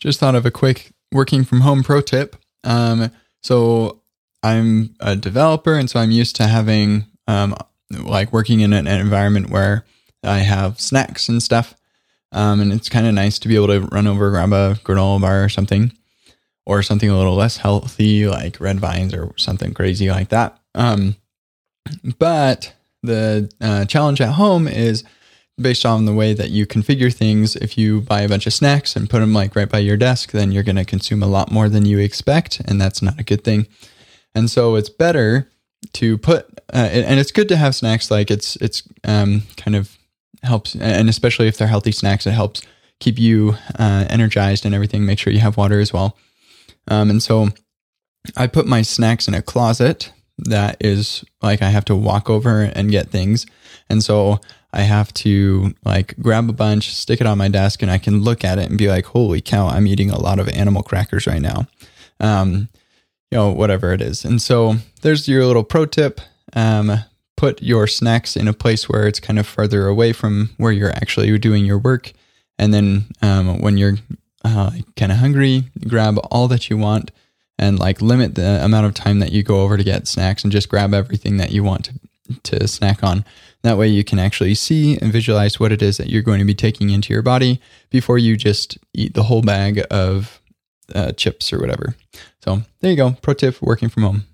just thought of a quick working from home pro tip. Um, so I'm a developer, and so I'm used to having um, like working in an, environment where I have snacks and stuff. Um, and it's kind of nice to be able to run over, grab a granola bar or something, or something a little less healthy, like red vines or something crazy like that. Um, but the uh, challenge at home is based on the way that you configure things. If you buy a bunch of snacks and put them like right by your desk, then you're going to consume a lot more than you expect, and that's not a good thing. And so it's better to put, uh, and it's good to have snacks. Like it's it's um, kind of helps, and especially if they're healthy snacks, it helps keep you uh, energized and everything. Make sure you have water as well. Um, and so I put my snacks in a closet that is like I have to walk over and get things. And so I have to like grab a bunch, stick it on my desk, and I can look at it and be like, holy cow, I'm eating a lot of animal crackers right now. Um, you know, whatever it is. And so there's your little pro tip. Um, put your snacks in a place where it's kind of further away from where you're actually doing your work. And then um, when you're uh, kind of hungry, grab all that you want and like limit the amount of time that you go over to get snacks and just grab everything that you want to, to snack on. That way you can actually see and visualize what it is that you're going to be taking into your body before you just eat the whole bag of uh, chips or whatever. So there you go. Pro tip working from home.